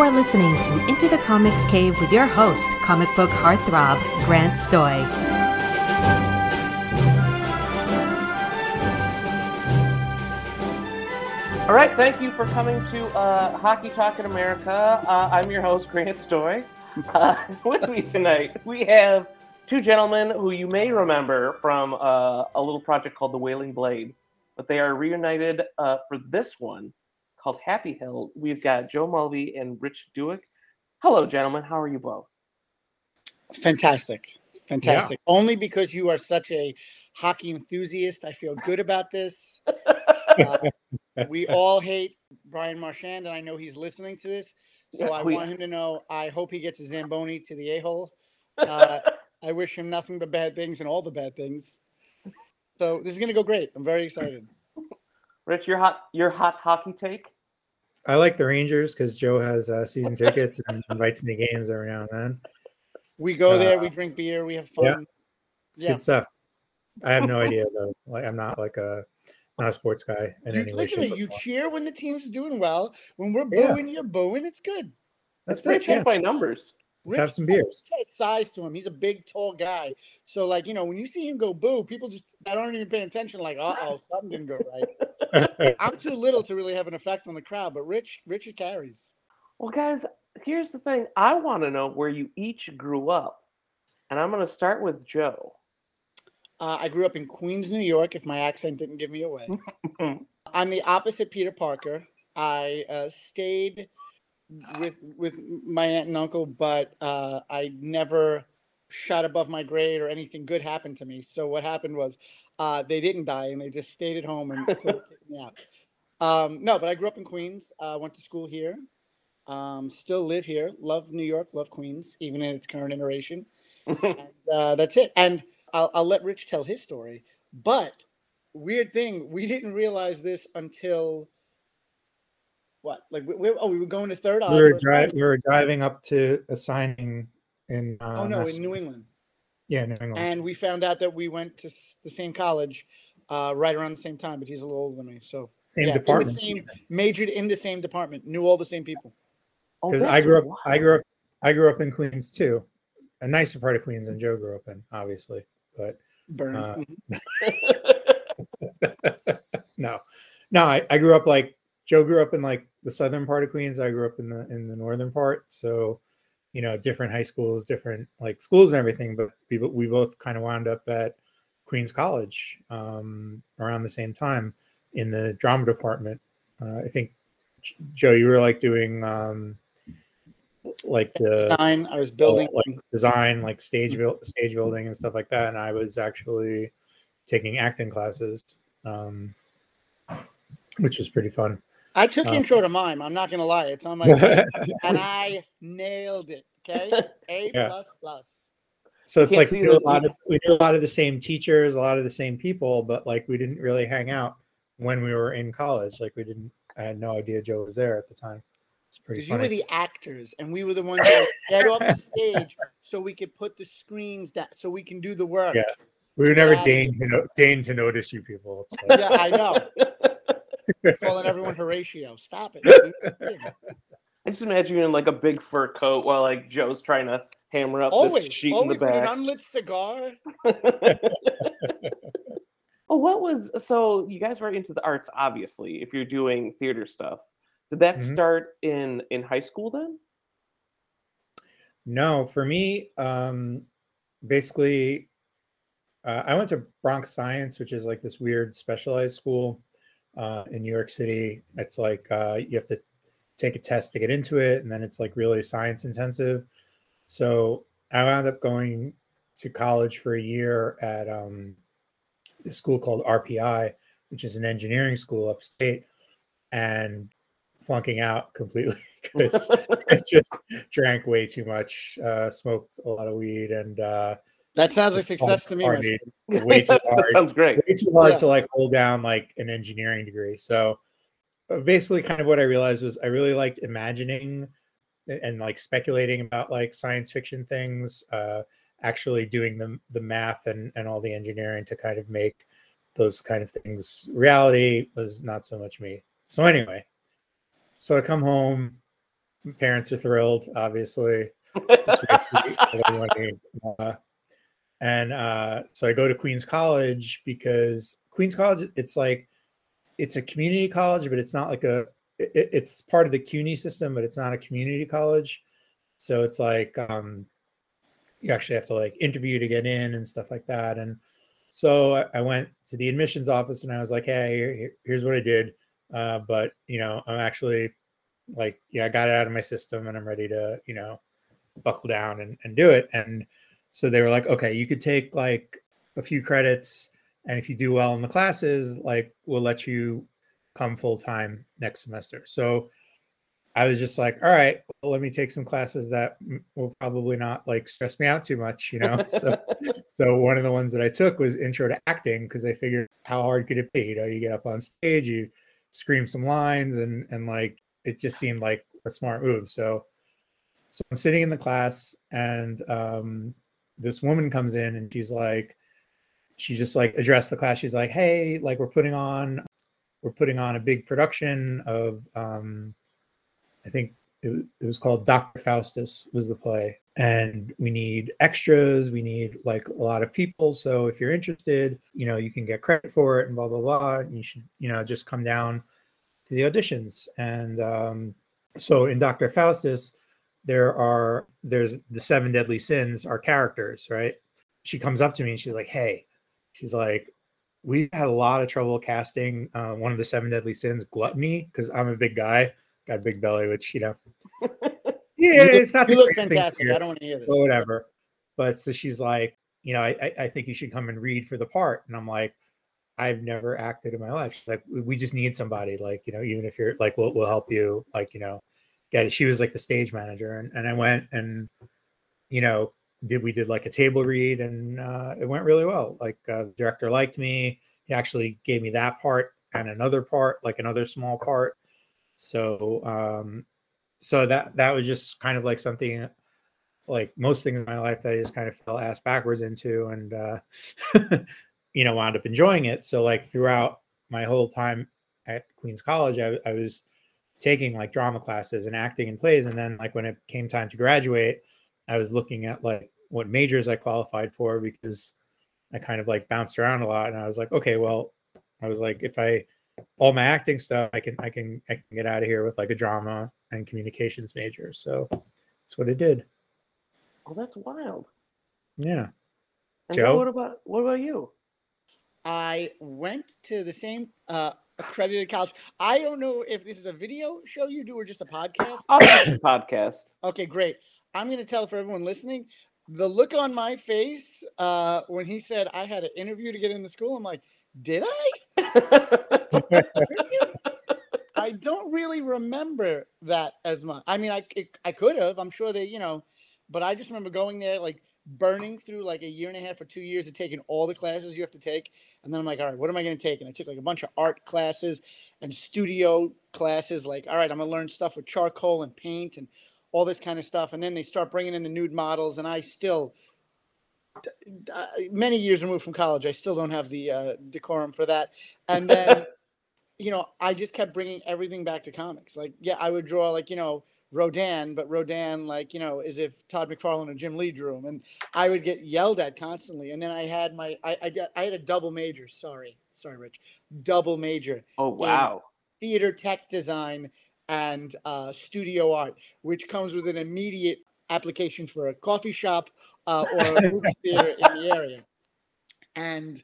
You are listening to Into the Comics Cave with your host, comic book heartthrob, Grant Stoy. All right, thank you for coming to uh, Hockey Talk in America. Uh, I'm your host, Grant Stoy. Uh, with me tonight, we have two gentlemen who you may remember from uh, a little project called The Wailing Blade, but they are reunited uh, for this one called Happy Hill. We've got Joe Mulvey and Rich Douek. Hello, gentlemen. How are you both? Fantastic. Fantastic. Yeah. Only because you are such a hockey enthusiast, I feel good about this. uh, we all hate Brian Marchand, and I know he's listening to this. So yeah, I we, want him to know I hope he gets a Zamboni to the a hole. Uh, I wish him nothing but bad things and all the bad things. So this is going to go great. I'm very excited. Rich, your hot your hot hockey take? I like the Rangers because Joe has uh, season tickets and invites me to games every now and then. We go there, uh, we drink beer, we have fun. Yeah, it's yeah. good stuff. I have no idea though. Like I'm not like a not a sports guy in you, any listen way. you cheer when the team's doing well. When we're booing, yeah. you're booing. It's good. That's great. Yeah. by numbers. Let's have some beers. Size to him. He's a big, tall guy. So, like, you know, when you see him go boo, people just that aren't even paying attention. Like, uh oh, something didn't go right. I'm too little to really have an effect on the crowd, but Rich, Rich carries. Well, guys, here's the thing. I want to know where you each grew up, and I'm going to start with Joe. Uh, I grew up in Queens, New York. If my accent didn't give me away, I'm the opposite Peter Parker. I uh, stayed with with my aunt and uncle, but uh, I never shot above my grade or anything good happened to me. So what happened was uh, they didn't die and they just stayed at home and took me out. Um, no, but I grew up in Queens. Uh, went to school here. Um, still live here. Love New York. Love Queens, even in its current iteration. and uh, that's it. And I'll, I'll let Rich tell his story. But weird thing, we didn't realize this until what? Like we, we, oh, we were going to third. We were, dri- we were driving up to a signing in. Uh, oh no, in New England. Yeah, New England. And we found out that we went to the same college, uh, right around the same time. But he's a little older than me, so same yeah, department. Same, majored in the same department. Knew all the same people. Because oh, I grew up, wild. I grew up, I grew up in Queens too, a nicer part of Queens than Joe grew up in, obviously. But burn. Uh, mm-hmm. no, no, I, I grew up like Joe grew up in like the southern part of Queens. I grew up in the in the northern part. So, you know, different high schools, different like schools and everything. But we we both kind of wound up at Queens College um, around the same time in the drama department. Uh, I think Joe, you were like doing um, like the design. I was building like design, like stage build, stage building and stuff like that. And I was actually taking acting classes, um, which was pretty fun. I took uh, intro to mime. I'm not gonna lie, it's on my and I nailed it. Okay, A yeah. plus plus. So it's like we knew a lot of we knew a lot of the same teachers, a lot of the same people, but like we didn't really hang out when we were in college. Like we didn't. I had no idea Joe was there at the time. It's pretty. Because you were the actors, and we were the ones that get off the stage so we could put the screens down, so we can do the work. Yeah, we were never deigned to, no, deigned to notice you people. Like... yeah, I know. Calling everyone Horatio. Stop it. I just imagine you in like a big fur coat while like Joe's trying to hammer up always, this sheet always in the back. With an unlit cigar. oh, what was so? You guys were into the arts, obviously. If you're doing theater stuff, did that mm-hmm. start in in high school then? No, for me, um, basically, uh, I went to Bronx Science, which is like this weird specialized school uh, in New York City. It's like uh, you have to take a test to get into it, and then it's like really science intensive. So I wound up going to college for a year at um, this school called RPI, which is an engineering school upstate, and flunking out completely because I just drank way too much, uh, smoked a lot of weed, and uh, that sounds like success to me. Way too hard. sounds great. Way too hard yeah. to like hold down like an engineering degree. So uh, basically, kind of what I realized was I really liked imagining and like speculating about like science fiction things. Uh, actually doing the the math and and all the engineering to kind of make those kind of things reality was not so much me. So anyway, so I come home, parents are thrilled, obviously. Just makes me a little money. Uh, and uh, so I go to Queens College because Queens College, it's like it's a community college, but it's not like a. It, it's part of the CUNY system, but it's not a community college. So it's like um, you actually have to like interview to get in and stuff like that. And so I, went to the admissions office and I was like, "Hey, here, here's what I did, uh, but you know, I'm actually like, yeah, I got it out of my system and I'm ready to, you know, buckle down and, and do it." And so they were like, okay, you could take like a few credits, and if you do well in the classes, like we'll let you come full time next semester. So I was just like, all right, well, let me take some classes that will probably not like stress me out too much, you know. so, so one of the ones that I took was intro to acting because I figured how hard could it be? You know, you get up on stage, you scream some lines, and and like it just seemed like a smart move. So, so I'm sitting in the class, and um, this woman comes in and she's like, she just like addressed the class. She's like, hey, like we're putting on, we're putting on a big production of, um, I think it, it was called Dr. Faustus was the play, and we need extras. We need like a lot of people. So if you're interested, you know, you can get credit for it and blah blah blah. And you should, you know, just come down to the auditions. And um, so in Dr. Faustus, there are there's the seven deadly sins are characters, right? She comes up to me and she's like, "Hey," she's like, "We had a lot of trouble casting uh, one of the seven deadly sins, gluttony, because I'm a big guy, got a big belly, which you know, yeah, you it's not. You look fantastic. here, I don't want to hear this. but whatever. But so she's like, you know, I, I I think you should come and read for the part, and I'm like. I've never acted in my life. She's like, we we just need somebody, like, you know, even if you're like, we'll, we'll help you, like, you know, it. She was like the stage manager, and, and I went and you know did we did like a table read, and uh, it went really well. Like uh, the director liked me. He actually gave me that part and another part, like another small part. So um, so that that was just kind of like something like most things in my life that I just kind of fell ass backwards into and uh you know wound up enjoying it so like throughout my whole time at queens college I, I was taking like drama classes and acting in plays and then like when it came time to graduate i was looking at like what majors i qualified for because i kind of like bounced around a lot and i was like okay well i was like if i all my acting stuff i can i can i can get out of here with like a drama and communications major so that's what i did Oh, that's wild. yeah And Joe? what about what about you? I went to the same uh, accredited college. I don't know if this is a video show you do or just a podcast. I'll do this podcast. Okay, great. I'm going to tell for everyone listening the look on my face uh, when he said I had an interview to get into school. I'm like, did I? I don't really remember that as much. I mean, I it, I could have. I'm sure they, you know, but I just remember going there like burning through like a year and a half or two years of taking all the classes you have to take, and then I'm like, all right, what am I going to take? And I took like a bunch of art classes and studio classes. Like, all right, I'm gonna learn stuff with charcoal and paint and all this kind of stuff. And then they start bringing in the nude models, and I still. Uh, many years removed from college, I still don't have the uh, decorum for that. And then you know, I just kept bringing everything back to comics. Like, yeah, I would draw like, you know, Rodin, but Rodin, like, you know, as if Todd McFarlane or Jim Lee drew him. And I would get yelled at constantly. And then I had my, I, I, did- I had a double major. Sorry. Sorry, Rich. Double major oh wow. theater tech design and uh, studio art, which comes with an immediate application for a coffee shop uh, or a movie theater in the area. And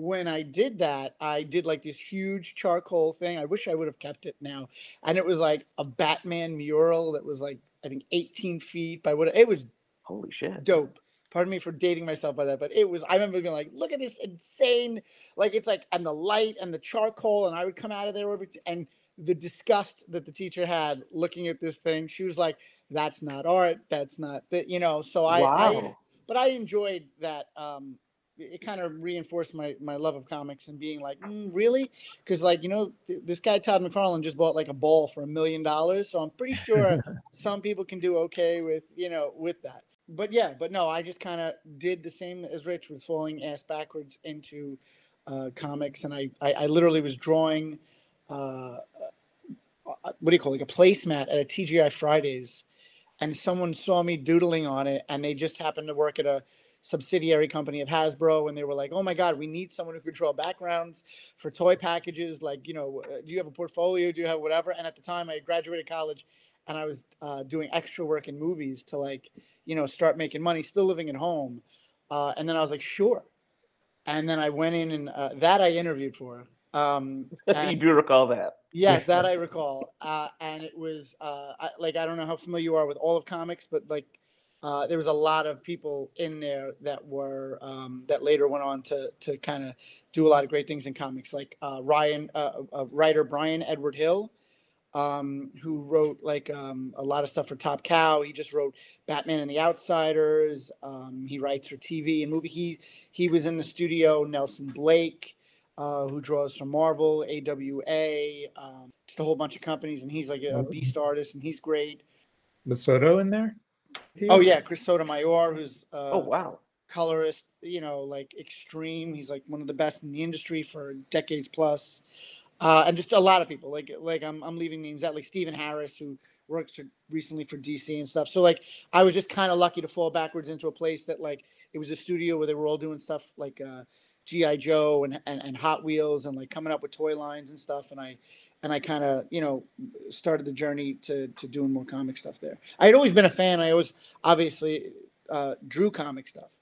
when I did that, I did like this huge charcoal thing. I wish I would have kept it now. And it was like a Batman mural that was like, I think 18 feet by what it was Holy shit. dope. Pardon me for dating myself by that, but it was. I remember being like, "Look at this insane!" Like it's like, and the light and the charcoal, and I would come out of there and the disgust that the teacher had looking at this thing. She was like, "That's not art. That's not that." You know. So I, I wow. but I enjoyed that. Um, it kind of reinforced my my love of comics and being like, mm, really? Because like you know, th- this guy Todd McFarlane just bought like a ball for a million dollars, so I'm pretty sure some people can do okay with you know with that. But yeah, but no, I just kind of did the same as Rich was falling ass backwards into uh, comics, and I, I I literally was drawing. Uh, uh, what do you call it, like a placemat at a TGI Fridays, and someone saw me doodling on it, and they just happened to work at a subsidiary company of Hasbro, and they were like, "Oh my God, we need someone who could draw backgrounds for toy packages. Like, you know, uh, do you have a portfolio? Do you have whatever?" And at the time, I graduated college, and I was uh, doing extra work in movies to like, you know, start making money, still living at home. Uh, and then I was like, "Sure." And then I went in, and uh, that I interviewed for. Um, you do recall that? Yes, that I recall. Uh, and it was uh, I, like I don't know how familiar you are with all of comics, but like uh, there was a lot of people in there that were um, that later went on to to kind of do a lot of great things in comics, like uh, Ryan, uh, uh, writer Bryan Edward Hill, um, who wrote like um, a lot of stuff for Top Cow. He just wrote Batman and the Outsiders. Um, he writes for TV and movie. He he was in the studio. Nelson Blake. Uh, who draws for Marvel, AWA, um, just a whole bunch of companies, and he's like a, a beast artist, and he's great. Was Soto in there? Oh yeah, Chris Sotomayor, who's uh, oh wow, colorist. You know, like extreme. He's like one of the best in the industry for decades plus, uh, and just a lot of people. Like like I'm I'm leaving names out, like Stephen Harris, who worked for, recently for DC and stuff. So like I was just kind of lucky to fall backwards into a place that like it was a studio where they were all doing stuff like uh, GI Joe and, and and Hot Wheels and like coming up with toy lines and stuff. And I and I kind of you know started the journey to to doing more comic stuff there. I had always been a fan. I always obviously uh, drew comic stuff,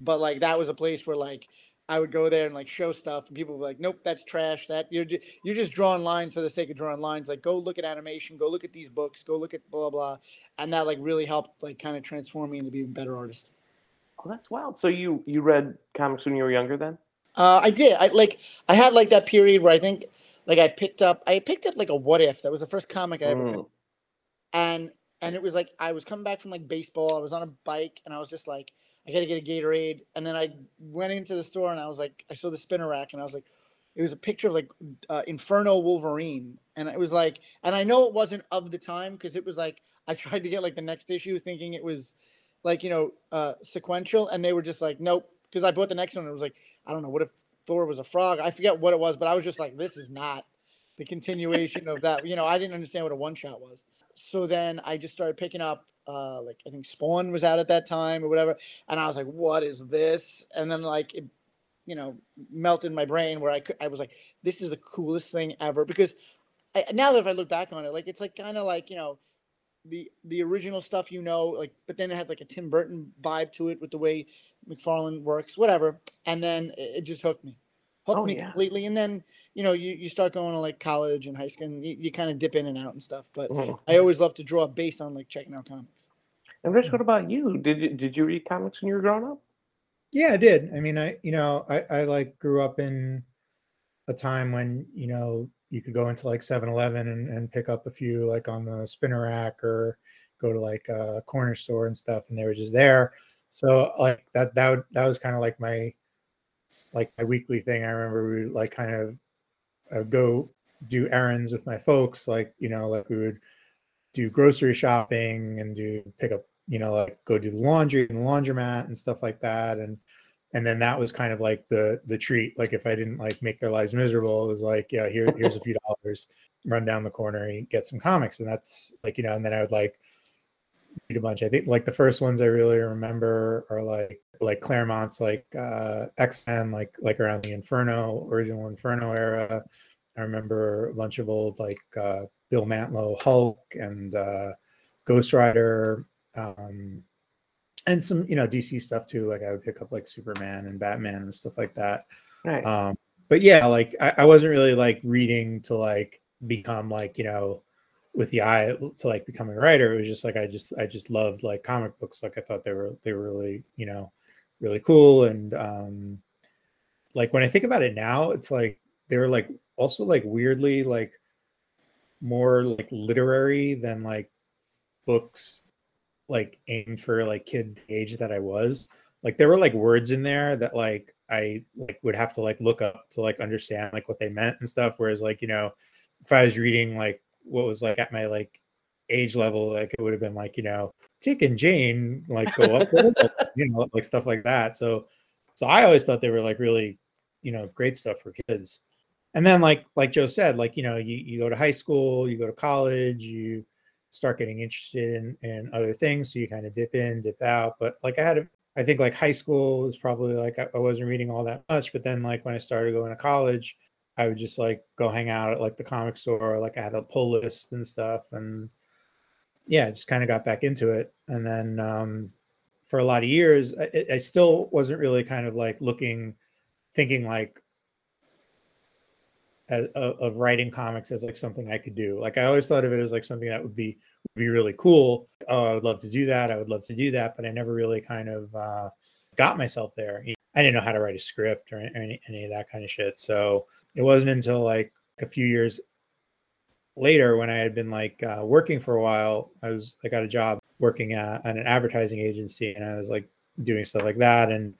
but like that was a place where like I would go there and like show stuff, and people were like, "Nope, that's trash. That you're just, you're just drawing lines for the sake of drawing lines. Like, go look at animation, go look at these books, go look at blah blah." And that like really helped like kind of transform me into being a better artist. Oh, that's wild. So you you read comics when you were younger, then? Uh, I did. I like I had like that period where I think like I picked up I picked up like a what if. That was the first comic I ever Mm. picked. And and it was like I was coming back from like baseball. I was on a bike and I was just like, I gotta get a Gatorade. And then I went into the store and I was like, I saw the spinner rack and I was like, it was a picture of like uh, Inferno Wolverine. And it was like, and I know it wasn't of the time because it was like I tried to get like the next issue thinking it was like, you know, uh sequential, and they were just like, nope. Because I bought the next one and it was like, I don't know, what if Thor was a frog? I forget what it was, but I was just like, this is not the continuation of that. You know, I didn't understand what a one shot was. So then I just started picking up uh like I think Spawn was out at that time or whatever. And I was like, what is this? And then like it, you know, melted my brain where I could I was like, this is the coolest thing ever. Because I, now that if I look back on it, like it's like kind of like, you know, the the original stuff you know, like but then it had like a Tim Burton vibe to it with the way McFarlane works, whatever. And then it, it just hooked me. Hooked Oh, me yeah. completely. And then, you know, you, you start going to like college and high school and you, you kind of dip in and out and stuff. But Mhm. I always love to draw based on like checking out comics. And Rich, what about you? Did you did you read comics when you were growing up? Yeah, I did. I mean, I you know, I, I like grew up in a time when, you know, you could go into like 7-Eleven and, and pick up a few like on the spinner rack or go to like a corner store and stuff and they were just there. So like that that would, that was kind of like my like my weekly thing. I remember we would like kind of uh, go do errands with my folks, like, you know, like we would do grocery shopping and do pick up, you know, like go do the laundry and the laundromat and stuff like that. And and then that was kind of like the the treat. Like if I didn't like make their lives miserable, it was like, yeah, here here's a few dollars, run down the corner and get some comics. And that's like, you know, and then I would like a bunch. I think like the first ones I really remember are like like Claremont's like uh X-Men, like like around the Inferno, original Inferno era. I remember a bunch of old like uh Bill Mantlo Hulk and uh Ghost Rider. Um and some you know DC stuff too. Like I would pick up like Superman and Batman and stuff like that. Right. Um, but yeah, like I, I wasn't really like reading to like become like you know with the eye to like becoming a writer. It was just like I just I just loved like comic books. Like I thought they were they were really you know really cool and um like when I think about it now, it's like they were like also like weirdly like more like literary than like books like aimed for like kids the age that I was. Like there were like words in there that like I like would have to like look up to like understand like what they meant and stuff. Whereas like, you know, if I was reading like what was like at my like age level, like it would have been like, you know, Dick and Jane like go up, you know, like stuff like that. So so I always thought they were like really, you know, great stuff for kids. and then like like Joe said, like you know, you, you go to high school, you go to college, you start getting interested in, in other things. So you kind of dip in, dip out. But like I had, a, I think like high school was probably like I, I wasn't reading all that much. But then like when I started going to college, I would just like go hang out at like the comic store. Like I had a pull list and stuff, and yeah, just kind of got back into it. And then um, for a lot of years, I, I still wasn't really kind of like looking, thinking like as, of writing comics as like something I could do. Like I always thought of it as like something that would be would be really cool. Oh, I would love to do that. I would love to do that, but I never really kind of uh, got myself there. I didn't know how to write a script or any, any of that kind of shit. So it wasn't until like a few years later when I had been like uh, working for a while, I was I got a job working at, at, an advertising agency, and I was like doing stuff like that and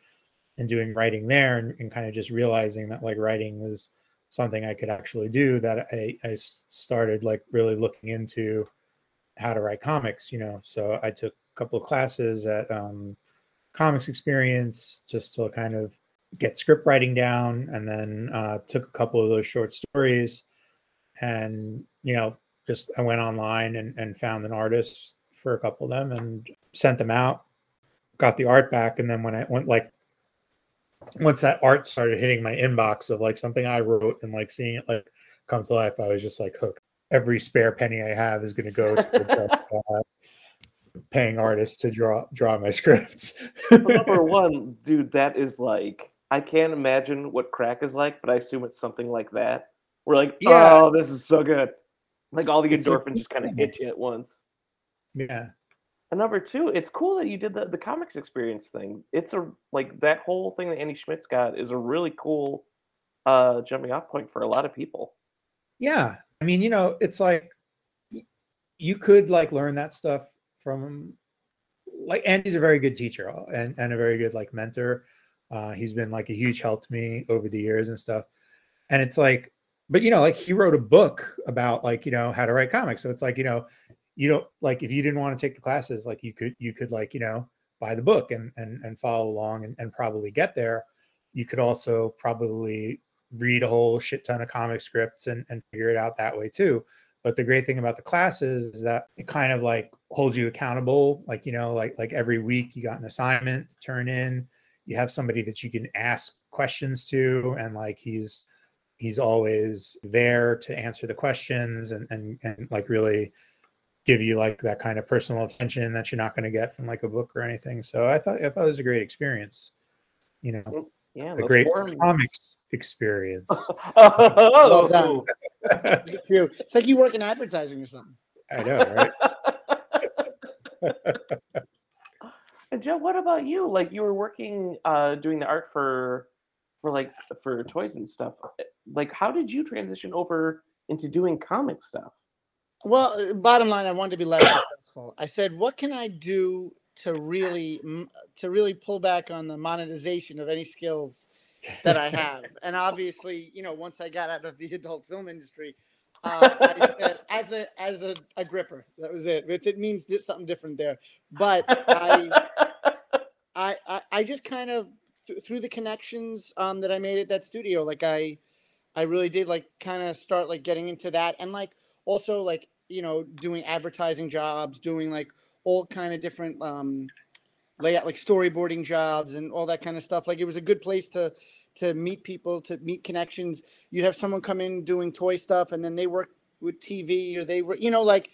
and doing writing there, and, and kind of just realizing that like writing was something I could actually do. That I I started like really looking into how to write comics, you know. So I took a couple of classes at um, Comics Experience just to kind of get script writing down, and then uh, took a couple of those short stories. And you know just i went online and, and found an artist for a couple of them and sent them out got the art back. And then when i went like once that art started hitting my inbox of like something i wrote and like seeing it like come to life i was just like hooked. Every spare penny i have is going to go towards uh, paying artists to draw draw my scripts number one dude that is like i can't imagine what crack is like but i assume it's something like that we're like, yeah. oh, this is so good. Like all the it's endorphins just kind of hit you at once. Yeah. And number two, it's cool that you did the, the comics experience thing. It's a like that whole thing that Andy Schmidt's got is a really cool uh jumping off point for a lot of people. Yeah. I mean, you know, it's like you could like learn that stuff from like Andy's a very good teacher uh, and, and a very good like mentor. Uh, he's been like a huge help to me over the years and stuff. And it's like but you know, like he wrote a book about like you know how to write comics. So it's like you know, you don't like if you didn't want to take the classes, like you could you could like you know buy the book and and and follow along and, and probably get there. You could also probably read a whole shit ton of comic scripts and, and figure it out that way too. But the great thing about the classes is that it kind of like holds you accountable. Like, you know, like like every week you got an assignment to turn in. You have somebody that you can ask questions to, and like he's he's always there to answer the questions and and and like really give you like that kind of personal attention that you're not going to get from like a book or anything. So I thought I thought it was a great experience. You know, yeah, a great comics experience. oh, well It's like you work in advertising or something. I know, right? And Joe, what about you? Like you were working uh doing the art for for like for toys and stuff. Eh, like, how did you transition over into doing comic stuff? Well, uh, bottom line, I wanted to be less successful. I said, what can I do to really to really pull back on the monetization of any skills that I have? and obviously, you know, once I got out of the adult film industry, uh, I said, as a as a, a gripper, that was it. It, it means something different there. But I, I, I, I just kind of th- through the connections um, that I made at that studio, like I, I really did like kind of start like getting into that, and like also like you know doing advertising jobs, doing like all kind of different um, layout, like storyboarding jobs and all that kind of stuff. Like it was a good place to to meet people, to meet connections. You'd have someone come in doing toy stuff, and then they work with TV, or they were, you know, like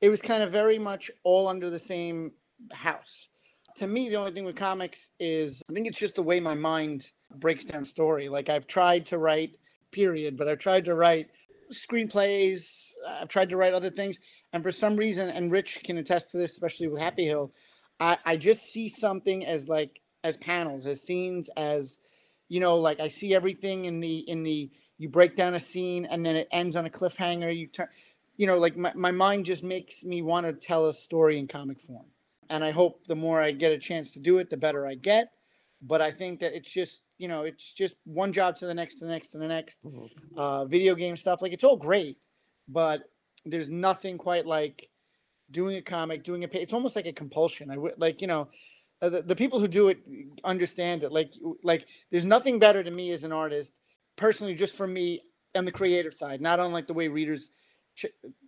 it was kind of very much all under the same house to me, the only thing with comics is I think it's just the way my mind breaks down story. Like I've tried to write, period, but I've tried to write screenplays. I've tried to write other things, and for some reason, and Rich can attest to this, especially with Happy Hill, I, I just see something as like as panels, as scenes, as you know, like I see everything in the in the you break down a scene and then it ends on a cliffhanger. You turn, you know, like my, my mind just makes me want to tell a story in comic form and I hope the more I get a chance to do it, the better I get. But I think that it's just you know it's just one job to the next, to the next, to the next. Mm-hmm. Uh, video game stuff like it's all great, but there's nothing quite like doing a comic, doing a. It's almost like a compulsion. I would like you know. Uh, the, the people who do it understand it like like there's nothing better to me as an artist personally just for me on the creative side, not on like the way readers ch-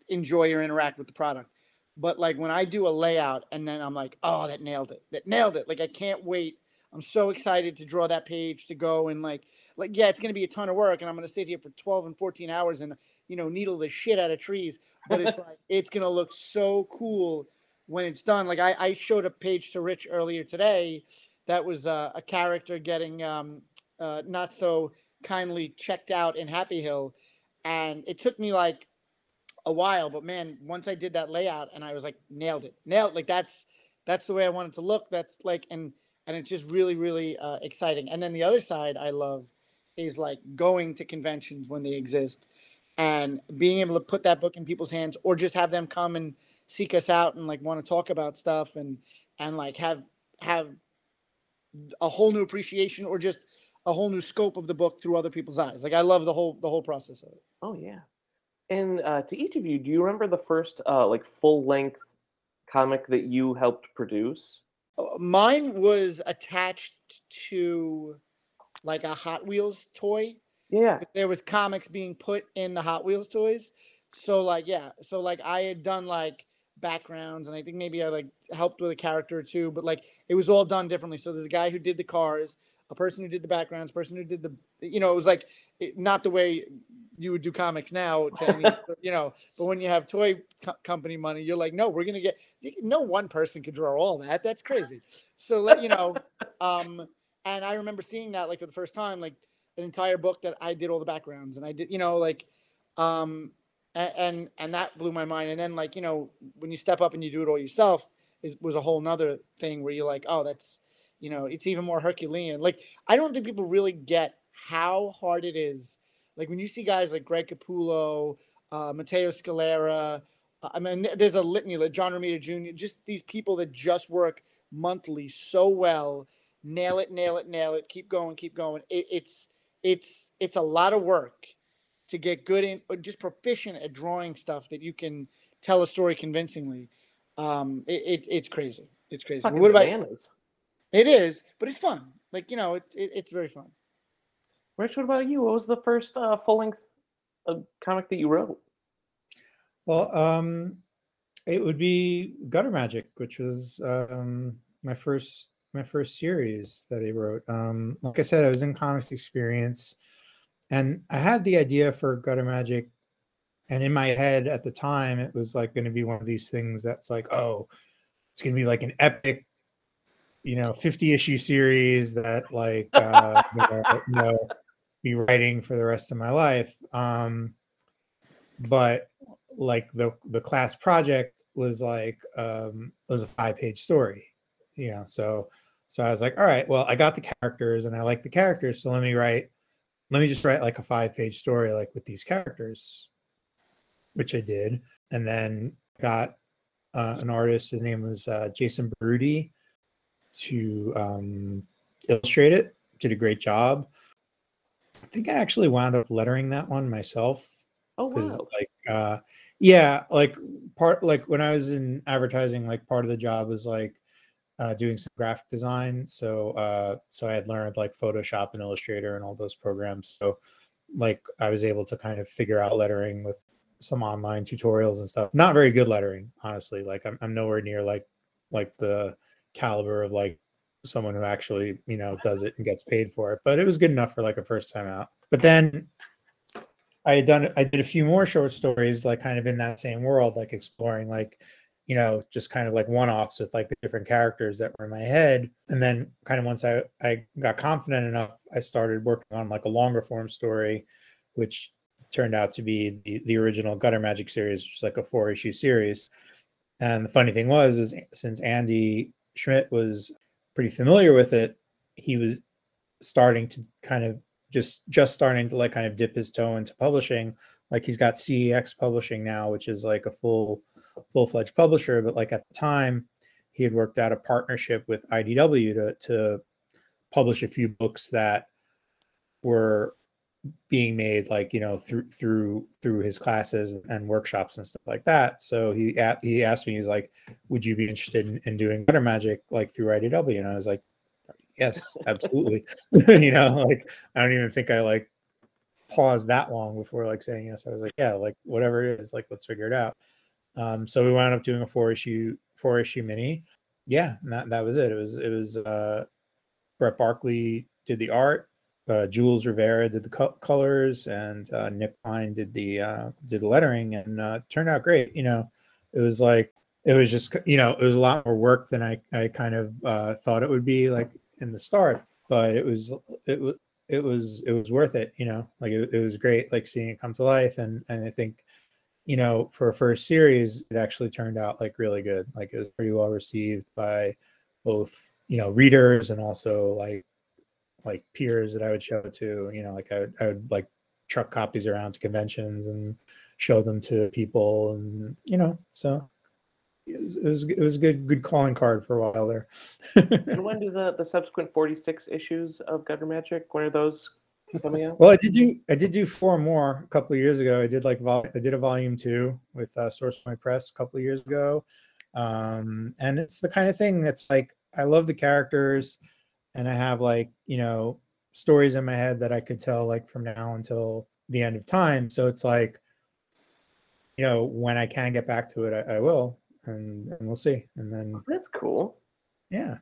enjoy or interact with the product. But like when I do a layout and then I'm like, oh, that nailed it. That nailed it. Like I can't wait. I'm so excited to draw that page to go and like like yeah, it's gonna be a ton of work and I'm gonna sit here for 12 and 14 hours and you know needle the shit out of trees. But it's like it's gonna look so cool when it's done. Like I, I showed a page to Rich earlier today that was uh, a character getting um, uh, not so kindly checked out in Happy Hill, and it took me like a while, but man, once I did that layout and I was like nailed it, nailed like that's that's the way I wanted to look. That's like and and it's just really really uh, exciting. And then the other side I love is like going to conventions when they exist and being able to put that book in people's hands or just have them come and seek us out and like want to talk about stuff and and like have have a whole new appreciation or just a whole new scope of the book through other people's eyes. Like I love the whole the whole process of it. Oh yeah. And uh, to each of you, do you remember the first uh, like full length comic that you helped produce? Uh, mine was attached to like a Hot Wheels toy. Yeah. There was comics being put in the Hot Wheels toys. So like yeah, so like I had done like backgrounds and I think maybe I like helped with a character or two, but like it was all done differently. So there's a guy who did the cars, a person who did the backgrounds, person who did the you know, it was like it, not the way you would do comics now to any, you know, but when you have toy co- company money, you're like, no, we're gonna get no one person could draw all that. That's crazy. So let you know, um, and I remember seeing that like for the first time, like an entire book that I did all the backgrounds and I did, you know, like um and, and and that blew my mind. And then like you know when you step up and you do it all yourself is was a whole nother thing where you're like, oh, that's you know it's even more Herculean. Like I don't think people really get how hard it is. Like when you see guys like Greg Capullo, uh, Matteo Scalera. Uh, I mean, there's a litany like John Romita Jr. Just these people that just work monthly so well. Nail it, nail it, nail it. Keep going, keep going. It, it's it's it's a lot of work to get good in or just proficient at drawing stuff that you can tell a story convincingly. Um, it, it it's crazy. It's crazy. Fucking what about bananas. it is, but it's fun. Like you know, it, it it's very fun. Rich, what about you? What was the first uh, full length uh, comic that you wrote? Well, um, it would be Gutter Magic, which was um, my first my first series that I wrote. Um, like I said, I was in comics experience, and I had the idea for Gutter Magic, and in my head at the time, it was like going to be one of these things that's like, oh, it's going to be like an epic, you know, fifty issue series that like uh, you know be writing for the rest of my life. Um, but like the the class project was like um was a five page story you know so so i was like all right well i got the characters and i like the characters so let me write let me just write like a five page story like with these characters which i did and then got uh, an artist his name was uh, jason Baruti to um illustrate it did a great job i think i actually wound up lettering that one myself Oh wow. like uh yeah like part like when i was in advertising like part of the job was like uh doing some graphic design so uh so i had learned like photoshop and illustrator and all those programs so like i was able to kind of figure out lettering with some online tutorials and stuff. Not very good lettering honestly like i'm, I'm nowhere near like like the caliber of like someone who actually you know does it and gets paid for it but it was good enough for like a first time out. But then I had done I did a few more short stories like kind of in that same world, like exploring like, you know, just kind of like one-offs with like the different characters that were in my head. And then kind of once I, I got confident enough, I started working on like a longer form story, which turned out to be the, the original Gutter Magic series, which is like a four issue series. And the funny thing was, is since Andy Schmidt was pretty familiar with it, he was starting to kind of just just starting to like kind of dip his toe into publishing like he's got cex publishing now which is like a full full-fledged publisher but like at the time he had worked out a partnership with idw to to publish a few books that were being made like you know through through through his classes and workshops and stuff like that. So he he asked me he's like would you be interested in, in doing gutter magic like through idw and i was like yes absolutely. You know like i don't even think i like pause that long before like saying yes. I was like, yeah, like whatever it is, like let's figure it out. Um, so we wound up doing a four issue four issue mini. Yeah, that that was it. It was it was uh, Brett Barkley did the art, uh, Jules Rivera did the co- colors, and uh, Nick Pine did the uh, did the lettering, and uh, turned out great. You know, it was like it was just you know it was a lot more work than I I kind of uh, thought it would be like in the start, but it was it was it was it was worth it. You know, like it, it was great, like seeing it come to life, and and I think you know for a first series it actually turned out like really good. Like it was pretty well received by both you know readers and also like like peers that I would show to. You know, like I would, I would like truck copies around to conventions and show them to people, and you know, so it was it was, it was a good good calling card for a while there. and when do the the subsequent 46 issues of Gutter Magic? When are those coming out? well, I did do I did do four more a couple of years ago. I did like vol- I did a volume two with uh, Source Point Press a couple of years ago, um, and it's the kind of thing that's like I love the characters, and I have like you know stories in my head that I could tell like from now until the end of time. So it's like, you know, when I can get back to it, I, I will, and and we'll see. And then That's cool. yeah,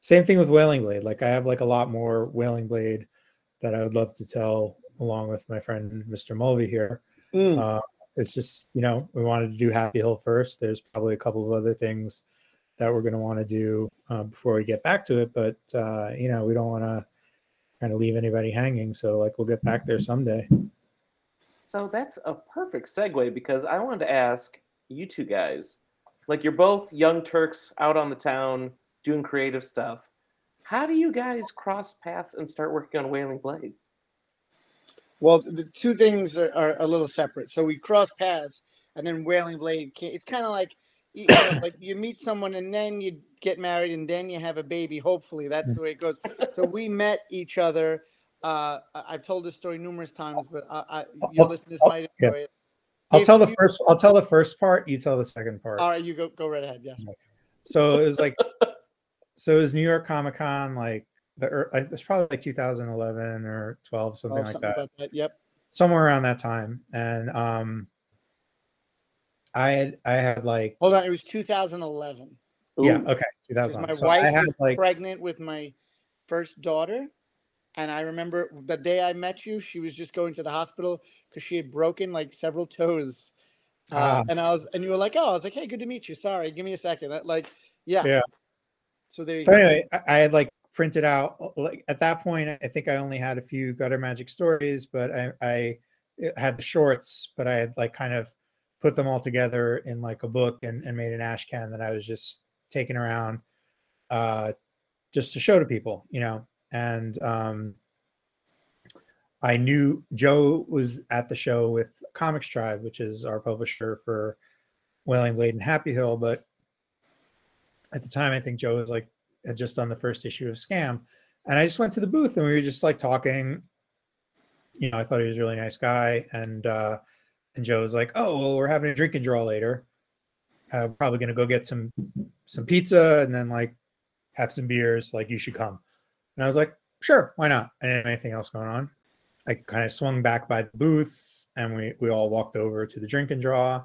same thing with Wailing Blade. Like I have like a lot more Wailing Blade that I would love to tell along with my friend Mr. Mulvey here. Mm. Uh, it's just you know we wanted to do Happy Hill first. There's probably a couple of other things that we're going to want to do uh, before we get back to it, but uh, you know we don't want to kind of leave anybody hanging. So like we'll get back there someday. So that's a perfect segue because I wanted to ask you two guys, like you're both young Turks out on the town doing creative stuff. How do you guys cross paths and start working on Wailing Blade? Well, the two things are, are a little separate. So we cross paths, and then Wailing Blade. Came, it's kind of like you know, like you meet someone, and then you get married, and then you have a baby. Hopefully, that's the way it goes. So we met each other. Uh, I- I've told this story numerous times, but I, I, your I'll- listeners might enjoy it. I'll If tell the you- first. I'll tell the first part. You tell the second part. All right, you go go right ahead. Yes. So it was like, so it was New York Comic Con, like the ear- it was probably like 2011 or 12, something Oh, like something that, about that. Yep. somewhere around that time. And um, I had I had like Hold on. It was 2011. yeah Okay. okay 'cause 2000. my So wife I had was like pregnant with my first daughter. And I remember the day I met you, she was just going to the hospital because she had broken like several toes. Uh, Ah. and I was, and you were like, "Oh, I was like, hey, good to meet you. Sorry, give me a second. Like, yeah, Yeah. So there you so go. anyway, I, I had like printed out uh, like at that point. I think I only had a few gutter magic stories, but I I had the shorts, but I had like kind of put them all together in like a book and, and made an ash can that I was just taking around uh just to show to people, you know. And um I knew Joe was at the show with ComixTribe, which is our publisher for Wailing Blade and Happy Hill, but at the time I think Joe was like had just done the first issue of Scam. And I just went to the booth and we were just like talking. You know, I thought he was a really nice guy. And uh and Joe was like, Oh, well, we're having a drink and draw later. Uh probably gonna go get some some pizza and then like have some beers. Like you should come. And I was like, sure, why not? I didn't have anything else going on. I kind of swung back by the booth and we we all walked over to the drink and draw.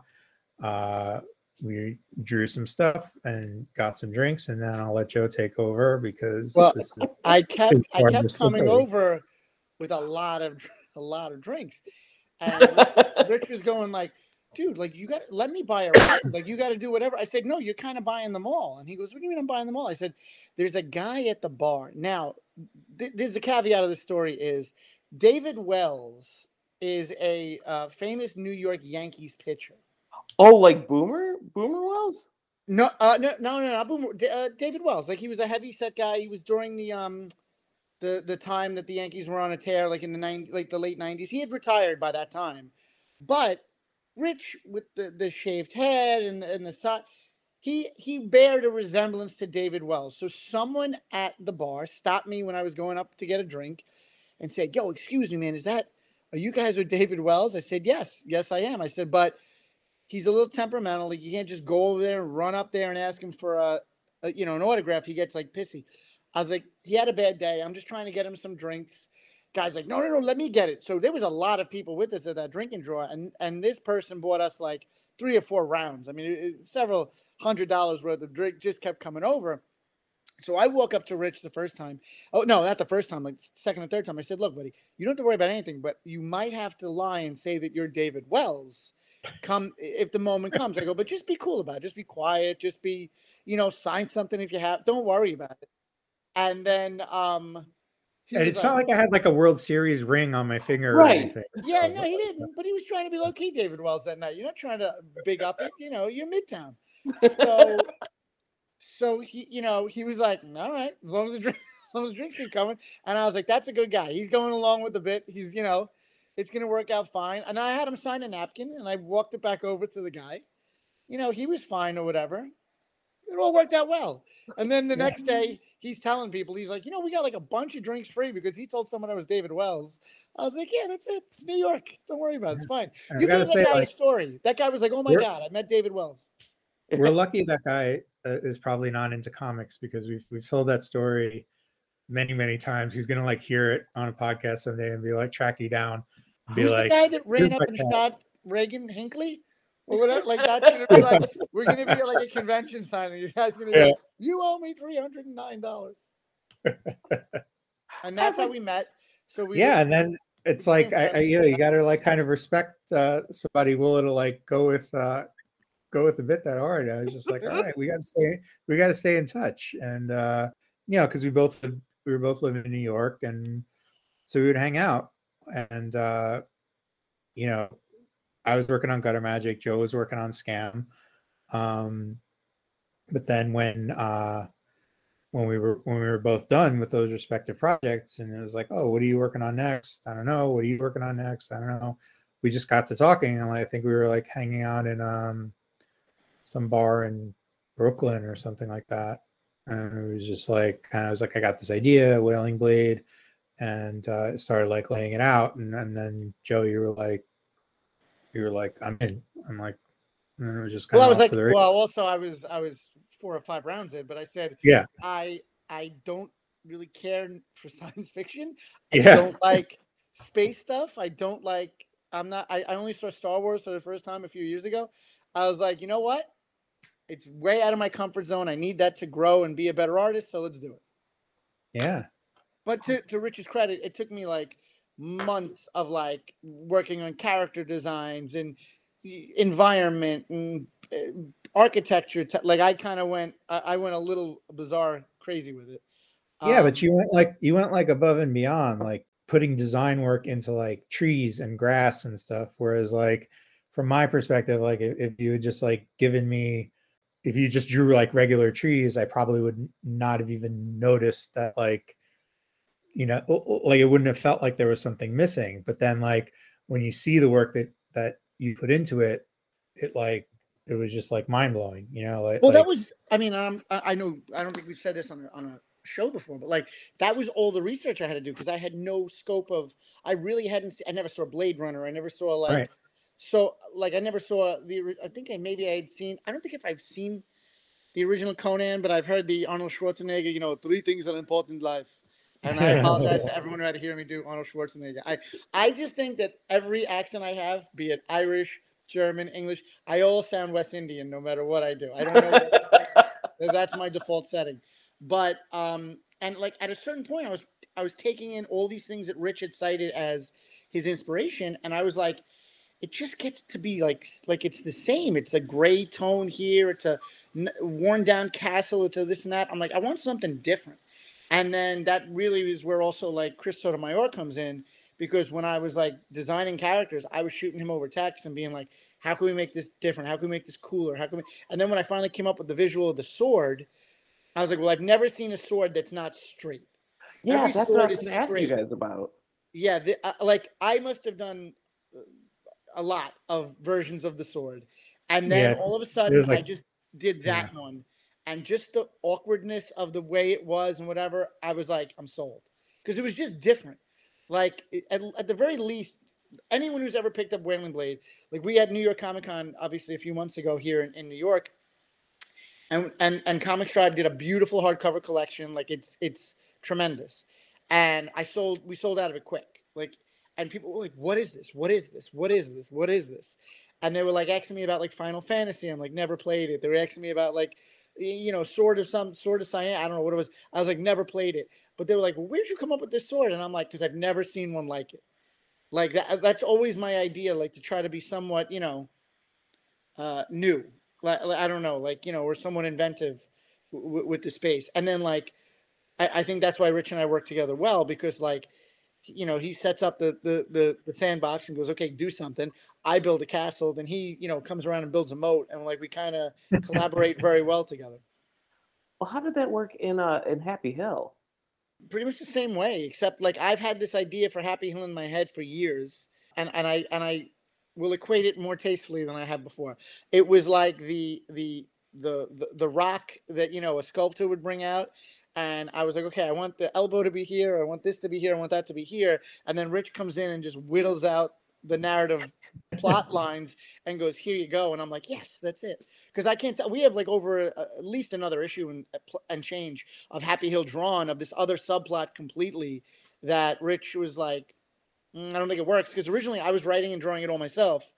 Uh we drew some stuff and got some drinks and then I'll let Joe take over because Well, this is I kept I kept coming over with a lot of a lot of drinks, and Rich, was going like, "Dude, like you got let me buy a like you got to do whatever." I said, "No, you're kind of buying them all." And he goes, "What do you mean I'm buying them all?" I said, "There's a guy at the bar now. Th- there's the caveat of the story is David Wells is a uh, famous New York Yankees pitcher." oh, like Boomer? Boomer Wells? No, uh, no, no, no, not Boomer. D- uh, David Wells. Like he was a heavy set guy. He was during the um, the the time that the Yankees were on a tear, like in the nine, like the late nineties. He had retired by that time, but Rich with the the shaved head and and the side, he he bared a resemblance to David Wells. So someone at the bar stopped me when I was going up to get a drink, and said, "Yo, excuse me, man, is that are you guys with David Wells?" I said, "Yes, yes, I am." I said, "But." he's a little temperamental. Like you can't just go over there and run up there and ask him for a, a you know, an autograph. He gets like pissy. I was like, he had a bad day. I'm just trying to get him some drinks. Guy's like, no, no, no, let me get it. So there was a lot of people with us at that drinking draw, and and this person bought us like three or four rounds. I mean, it, several hundred dollars worth of drink just kept coming over. So I walk up to Rich the first time. Oh no, not the first time, like second or third time. I said, "Look, buddy, you don't have to worry about anything, but you might have to lie and say that you're David Wells." Come if the moment comes. I go, but just be cool about it. Just be quiet. Just be, you know, sign something if you have. Don't worry about it. And then, um, and it's like, not like I had like a World Series ring on my finger right. or anything. Yeah, no, he didn't. But he was trying to be low key, David Wells, that night. You're not trying to big up it. You know, you're Midtown. So so he, you know, he was like, all right, as long as the drink, as long as the drinks are coming. And I was like, that's a good guy. He's going along with the bit. He's, you know, it's gonna work out fine. And I had him sign a napkin and I walked it back over to the guy. You know, he was fine or whatever. It all worked out well. And then the next day, he's telling people, he's like, you know, we got like a bunch of drinks free because he told someone I was David Wells. I was like, yeah, that's it. It's New York. Don't worry about it. It's fine. You gave that guy like, a story. That guy was like, oh my God, I met David Wells. We're lucky that guy uh, is probably not into comics because we've we've told that story many many times. He's gonna like hear it on a podcast someday and be like track you down. And be Who's like, the guy that ran up and shot Reagan Hinckley? Or whatever, like that's gonna be like we're gonna be like a convention signing. You guys gonna be yeah. like, you owe me three hundred and nine dollars. and that's how we met. So we yeah, and then it's like I, I, you know you got to like kind of respect uh, somebody willing to like go with uh, go with a bit that hard. I was just like, all right, we got to stay, we got to stay in touch, and uh, you know, because we both we were both living in New York, and so we would hang out, and uh, you know, I was working on Gutter Magic, Joe was working on Scam, um, but then when uh, when we were when we were both done with those respective projects, and it was like, oh, what are you working on next? I don't know. What are you working on next? I don't know. We just got to talking, and I think we were like hanging out in um some bar in Brooklyn or something like that. And it was just like, kind of was like, I got this idea, Wailing Blade, and uh, started like laying it out. And, and then Joe, you were like, you were like, I'm in. I'm like, and then it was just kind well, of. I was like, well, also I was, I was four or five rounds in, but I said, yeah, I, I don't really care for science fiction. I yeah. don't like space stuff. I don't like. I'm not. I, I only saw Star Wars for the first time a few years ago. I was like, you know what? It's way out of my comfort zone. I need that to grow and be a better artist. So let's do it. Yeah. But to, to Rich's credit, it took me like months of like working on character designs and environment and uh, architecture. like I kind of went, I went a little bizarre, crazy with it. Yeah, um, but you went like you went like above and beyond, like putting design work into like trees and grass and stuff. Whereas like from my perspective, like if, if you had just like given me if you just drew like regular trees, I probably would not have even noticed that like you know like it wouldn't have felt like there was something missing. But then like when you see the work that that you put into it, it like it was just like mind blowing, you know. Like well, like, that was I mean um, I know I don't think we've said this on a, on a show before, but like that was all the research I had to do because I had no scope of I really hadn't I never saw Blade Runner, I never saw like. Right so like I never saw the. I think I maybe I had seen. I don't think if I've seen the original Conan, but I've heard the Arnold Schwarzenegger. You know, three things that are important in life. And I apologize to everyone who had to hear me do Arnold Schwarzenegger. I I just think that every accent I have, be it Irish, German, English, I all sound West Indian no matter what I do. I don't know. that's my default setting. But um, and like at a certain point, I was I was taking in all these things that Rich had cited as his inspiration, and I was like it just gets to be like like it's the same. It's a gray tone here. It's a worn down castle. It's a this and that. I'm like, I want something different. And then that really is where also like Chris Sotomayor comes in because when I was like designing characters, I was shooting him over text and being like, how can we make this different? How can we make this cooler? How can we? And then when I finally came up with the visual of the sword, I was like, well, I've never seen a sword that's not straight. Yeah, Every that's what I was going to ask you guys about. Yeah, the, uh, like I must have done a lot of versions of the sword. And then yeah, all of a sudden, like, I just did that yeah. one. And just the awkwardness of the way it was and whatever, I was like, I'm sold. Because it was just different. Like, at, at the very least, anyone who's ever picked up Wailing Blade, like we had New York Comic Con obviously a few months ago here in, in New York. And, and and ComixTribe did a beautiful hardcover collection. Like it's it's tremendous. and I sold. We sold out of it quick. Like, and people were like, "What is this? What is this? What is this? What is this?" And they were like asking me about like Final Fantasy. I'm like, never played it. They were asking me about like, you know, Sword of some Sword of Cyan. I don't know what it was. I was like, never played it. But they were like, well, "Where'd you come up with this sword?" And I'm like, "Because I've never seen one like it." Like that. That's always my idea. Like to try to be somewhat, you know, uh, new. Like I don't know, like you know, or someone inventive w- with the space. And then like, I, I think that's why Rich and I work together well because like, you know, he sets up the, the the the sandbox and goes, okay, do something. I build a castle, then he you know comes around and builds a moat, and like we kind of collaborate very well together. Well, how did that work in uh in Happy Hill? Pretty much the same way, except like I've had this idea for Happy Hill in my head for years, and and I and I will equate it more tastefully than I have before. It was like the the the the, the rock that you know a sculptor would bring out and I was like, okay, I want the elbow to be here, I want this to be here, I want that to be here, and then Rich comes in and just whittles out the narrative plot lines and goes, here you go, and I'm like, yes, that's it, because I can't tell. We have like over a, at least another issue and and change of Happy Hill drawn of this other subplot completely that Rich was like, mm, I don't think it works because originally I was writing and drawing it all myself,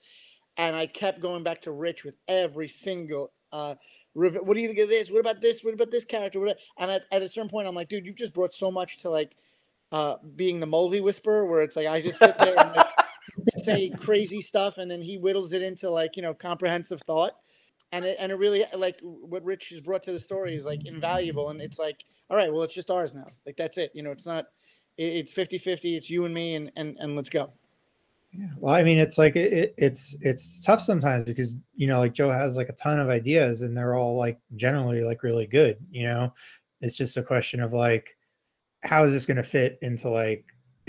and I kept going back to Rich with every single. Uh, what do you think of this? What about this? What about this character? What, and at, at a certain point, I'm like, dude, you've just brought so much to like uh, being the Mulvey whisperer, where it's like I just sit there and like say crazy stuff, and then he whittles it into like you know comprehensive thought, and it and it really like what Rich has brought to the story is like invaluable, and it's like, all right, well, it's just ours now, like that's it, you know, it's not, it's 50-50, it's you and me, and and and let's go. Yeah. Well, I mean, it's like it, it, it's it's tough sometimes because you know, like Joe has like a ton of ideas and they're all like generally like really good. You know, it's just a question of like, how is this going to fit into like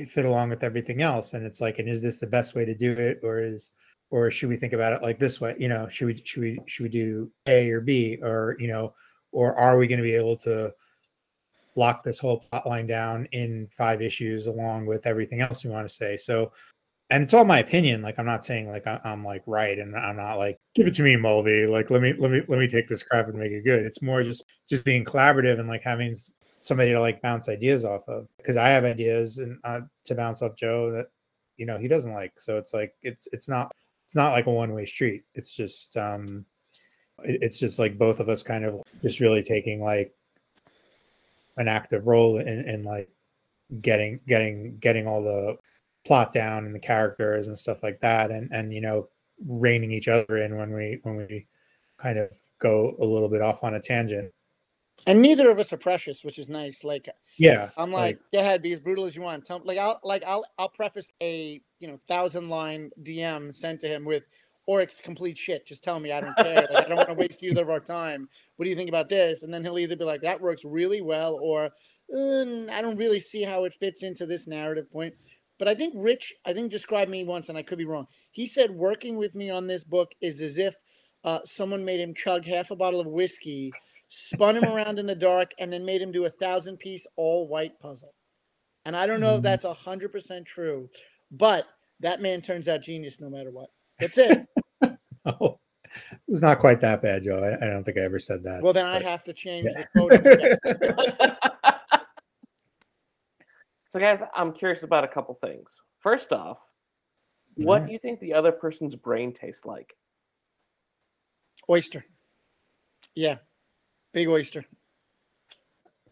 fit along with everything else? And it's like, and is this the best way to do it, or is or should we think about it like this way? You know, should we should we should we do A or B, or you know, or are we going to be able to lock this whole plot line down in five issues along with everything else we want to say? So and it's all my opinion. Like I'm not saying like I, am like right, and I'm not like give it to me, Mulvey. Like let me let me let me take this crap and make it good. It's more just just being collaborative and like having somebody to like bounce ideas off of because I have ideas and uh, to bounce off Joe that you know he doesn't like. So it's like it's it's not it's not like a one way street. It's just um it, it's just like both of us kind of just really taking like an active role in, in like getting getting getting all the plot down and the characters and stuff like that and and you know reining each other in when we when we kind of go a little bit off on a tangent and neither of us are precious which is nice like yeah i'm like, like go ahead be as brutal as you want Tell, like i'll like i'll i'll preface a you know thousand line dm sent to him with or it's complete shit. Just tell me. I don't care. Like, I don't want to waste either of our time. What do you think about this? And then he'll either be like, that works really well, or mm, I don't really see how it fits into this narrative point. But I think Rich, I think described me once, and I could be wrong. He said working with me on this book is as if uh, someone made him chug half a bottle of whiskey, spun him around in the dark, and then made him do a thousand piece all white puzzle. And I don't know mm. if that's a hundred percent true, but that man turns out genius no matter what. That's it. oh, it was not quite that bad, Joe. I, I, don't think I ever said that. Well, then but... I have to change yeah. the code. So, guys, I'm curious about a couple things. First off, what do you think the other person's brain tastes like? Oyster. Yeah, big oyster.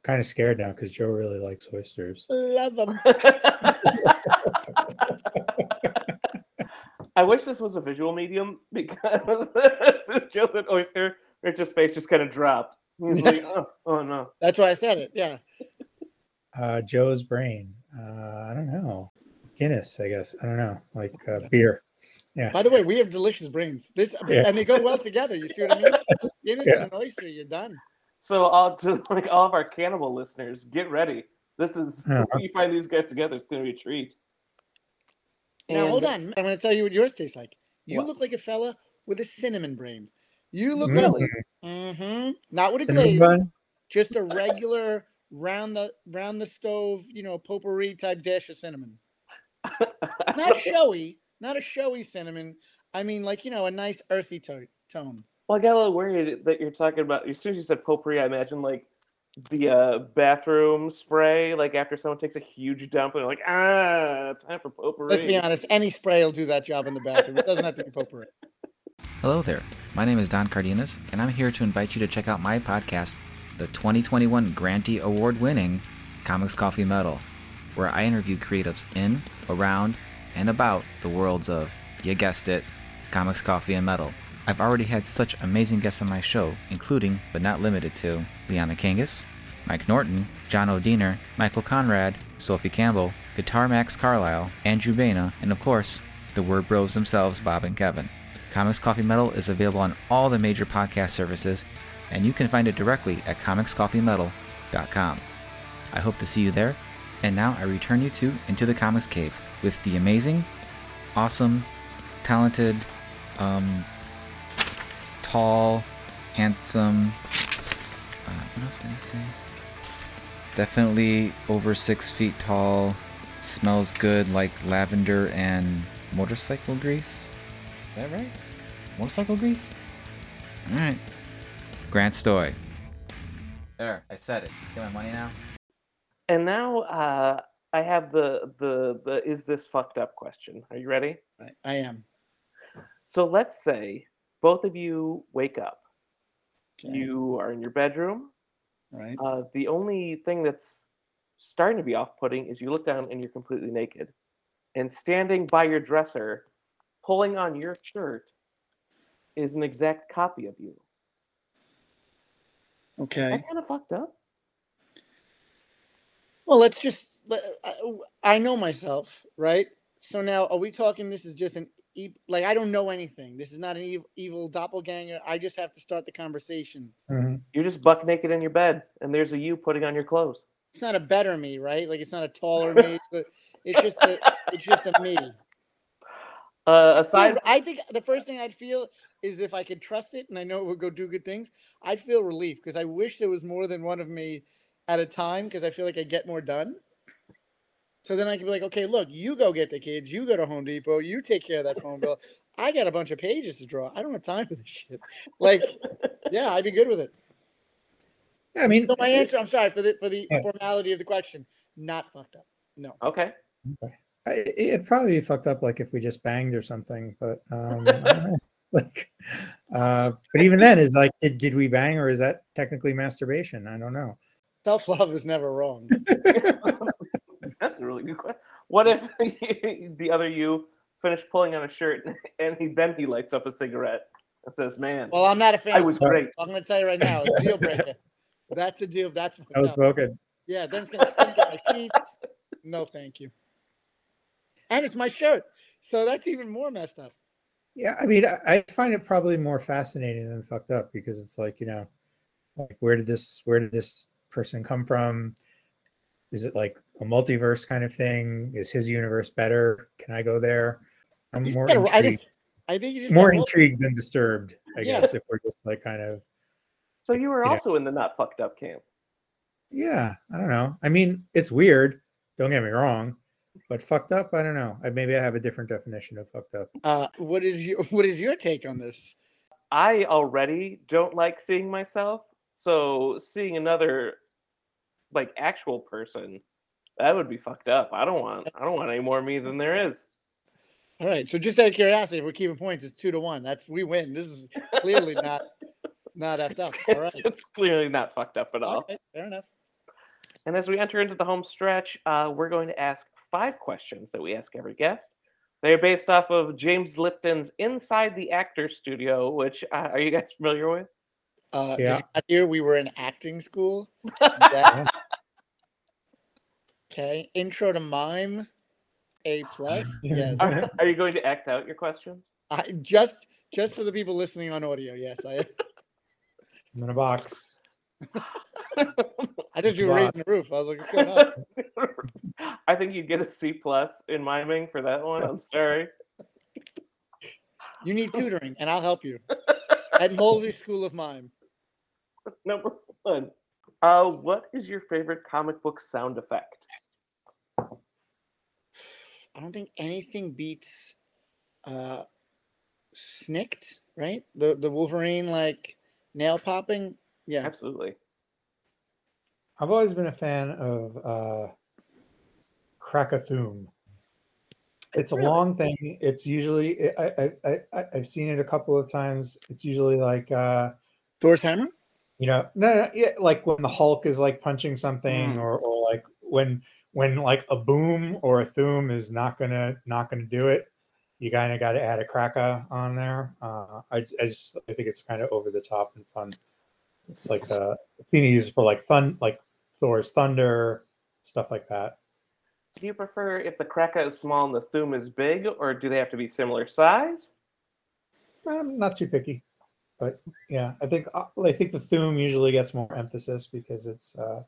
Kind of scared now because Joe really likes oysters. Love them. I wish this was a visual medium because just an oyster, Richard's face just kind of dropped. He's like, oh, oh no. That's why I said it. Yeah. Uh, Joe's brain. Uh, I don't know. Guinness, I guess. I don't know. Like uh, beer. Yeah. By the way, we have delicious brains. This yeah. and they go well together. You see what I mean? Guinness yeah. and an oyster, you're done. So, uh, to like all of our cannibal listeners, get ready. This is uh-huh. when you find these guys together. It's going to be a treat. Now, and, hold on. I'm going to tell you what yours tastes like. You what? look like a fella with a cinnamon brain. You look really? like mm-hmm. not with a glaze, bun? just a regular round the round the stove, you know, potpourri type dish of cinnamon. not showy, not a showy cinnamon. I mean, like you know, a nice earthy to- tone. Well, I got a little worried that you're talking about. As soon as you said potpourri, I imagine like the uh, bathroom spray, like after someone takes a huge dump, and they're like, ah, time for potpourri. Let's be honest. Any spray will do that job in the bathroom. It doesn't have to be potpourri. Hello there. My name is Don Cardenas, and I'm here to invite you to check out my podcast, the 2021 Grantee Award winning Comics Coffee Metal, where I interview creatives in, around, and about the worlds of, you guessed it, comics, coffee, and metal. I've already had such amazing guests on my show, including, but not limited to, Liana Kangas, Mike Norton, John O'Deener, Michael Conrad, Sophie Campbell, Guitar Max Carlisle, Andrew Baina, and of course, the Word Bros themselves, Bob and Kevin. Comics Coffee Metal is available on all the major podcast services, and you can find it directly at comicscoffeemetal.com. I hope to see you there, and now I return you to Into the Comics Cave with the amazing, awesome, talented, um, tall, handsome. Uh, what else did I say? Definitely over six feet tall. Smells good like lavender and motorcycle grease. Is that right? Motorcycle grease? Alright. Grant Stoy. There, I said it. Get my money now? And now uh, I have the the the is this fucked up question. Are you ready? I, I am. So let's say both of you wake up. Okay. You are in your bedroom. right. Uh, the only thing that's starting to be off-putting is you look down and you're completely naked, and standing by your dresser, pulling on your shirt, is an exact copy of you. Is Okay. that kind of fucked up? Well, let's just. let- I, I know myself, right? So now, are we talking? This is just an e- like I don't know anything. This is not an evil, evil doppelganger. I just have to start the conversation. Mhm. You're just buck naked in your bed, and there's a you putting on your clothes. It's not a better me, right? Like it's not a taller me, but it's just a, it's just a me. Uh, aside, I think the first thing I'd feel is if I could trust it and I know it would go do good things, I'd feel relief because I wish there was more than one of me at a time because I feel like I get more done. So then I can be like, okay, look, you go get the kids, you go to Home Depot, you take care of that phone bill. I got a bunch of pages to draw. I don't have time for this shit. Like, yeah, I'd be good with it. Yeah, I mean, So my answer, I'm sorry for the for the Yeah. formality of the question, not fucked up. No. okay. I, it'd probably be fucked up like if we just banged or something, but um, I don't know. like, uh, but even then, is like, did did we bang or is that technically masturbation? I don't know. Self love is never wrong. That's a really good question. What if the other you finished pulling on a shirt and he then he lights up a cigarette and says, "Man, Well, I'm not a fan. i was great i'm going to tell you right now, it's deal breaker. That's a deal. That's fucked I was up. smoking. Yeah, then it's going to stink in my sheets. No, thank you. And it's my shirt, so that's even more messed up. Yeah, I mean, I, I find it probably more fascinating than fucked up because it's like, you know, like where did this where did this person come from? Is it like a multiverse kind of thing? Is his universe better? Can I go there? I'm You more gotta- I intrigued, think I think you just more intrigued than disturbed, I Yeah. guess, if we're just like kind of So you were Yeah. also in the not fucked up camp. yeah, I don't know. I mean, it's weird, don't get me wrong, but fucked up, I don't know. I maybe I have a different definition of fucked up. Uh, what is your what is your take on this? I already don't like seeing myself, so seeing another like actual person, that would be fucked up. I don't want I don't want any more me than there is. All right, so just out of curiosity, if we're keeping points, it's two to one. That's we win. This is clearly not not effed up. All right, it's clearly not fucked up at all. all right, fair enough. And as we enter into the home stretch, uh, we're going to ask five questions that we ask every guest. They're based off of James Lipton's Inside the Actor Studio, which uh, are you guys familiar with? Uh, Yeah. yeah. Here we were in acting school. That- okay, intro to mime, A plus. Yes, Are, are you going to act out your questions? I just just for the people listening on audio. Yes, I I'm in a box. I thought you were Wow. raising the roof. I was like, what's going on? I think you'd get a C plus in miming for that one. I'm sorry. You need tutoring, and I'll help you at Mulvey School of Mime. Number one. Uh, what is your favorite comic book sound effect? I don't think anything beats uh Snikt, right? The the Wolverine like nail popping. Yeah. Absolutely. I've always been a fan of uh, Krakathum. It's a long thing. It's usually I, I I I I've seen it a couple of times. It's usually like uh, Thor's hammer. you know, no, no, yeah, like when the Hulk is like punching something, Mm. or or like when when like a boom or a thum is not gonna not gonna do it. You kind of got to add a cracker on there. Uh, I, j- I just I think it's kind of over the top and fun. It's like uh, I've used for like thun like Thor's thunder, stuff like that. Do you prefer if the kraka is small and the thum is big, or do they have to be similar size? I'm not too picky, but yeah, I think uh, I think the thum usually gets more emphasis because it's uh,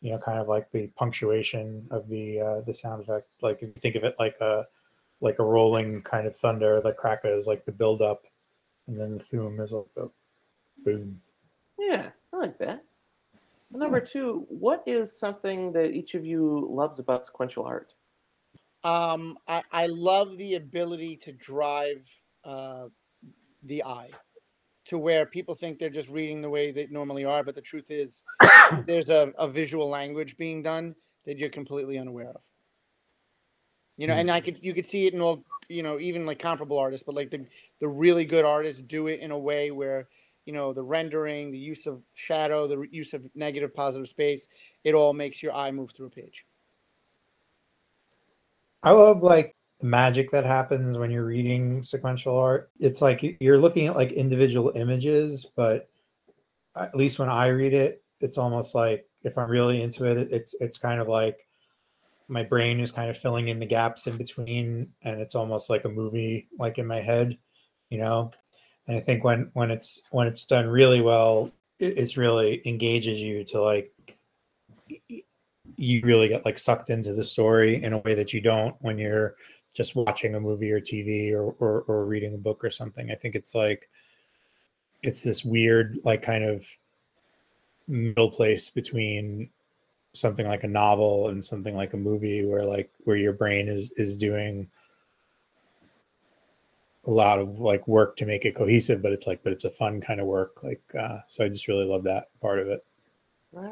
you know kind of like the punctuation of the uh, the sound effect. Like if you think of it like a like a rolling kind of thunder, the cracker is like the build up, and then the thum is like the boom. Yeah, I like that. Number two, what is something that each of you loves about sequential art? Um, I, I love the ability to drive uh, the eye to where people think they're just reading the way they normally are, but the truth is there's a, a visual language being done that you're completely unaware of. You know, Hmm. and I could you could see it in all you know even like comparable artists, but like the the really good artists do it in a way where you know the rendering, the use of shadow, the use of negative positive space, it all makes your eye move through a page. I love like the magic that happens when you're reading sequential art. It's like you're looking at like individual images, but at least when I read it, it's almost like if I'm really into it, it's it's kind of like my brain is kind of filling in the gaps in between, and it's almost like a movie, like in my head, you know. And I think when when it's when it's done really well, it, it's really engages you to like you really get like sucked into the story in a way that you don't when you're just watching a movie or TV or, or or reading a book or something. I think it's like it's this weird like kind of middle place between something like a novel and something like a movie where like where your brain is is doing a lot of like work to make it cohesive but it's like but it's a fun kind of work like uh so i just really love that part of it Ah.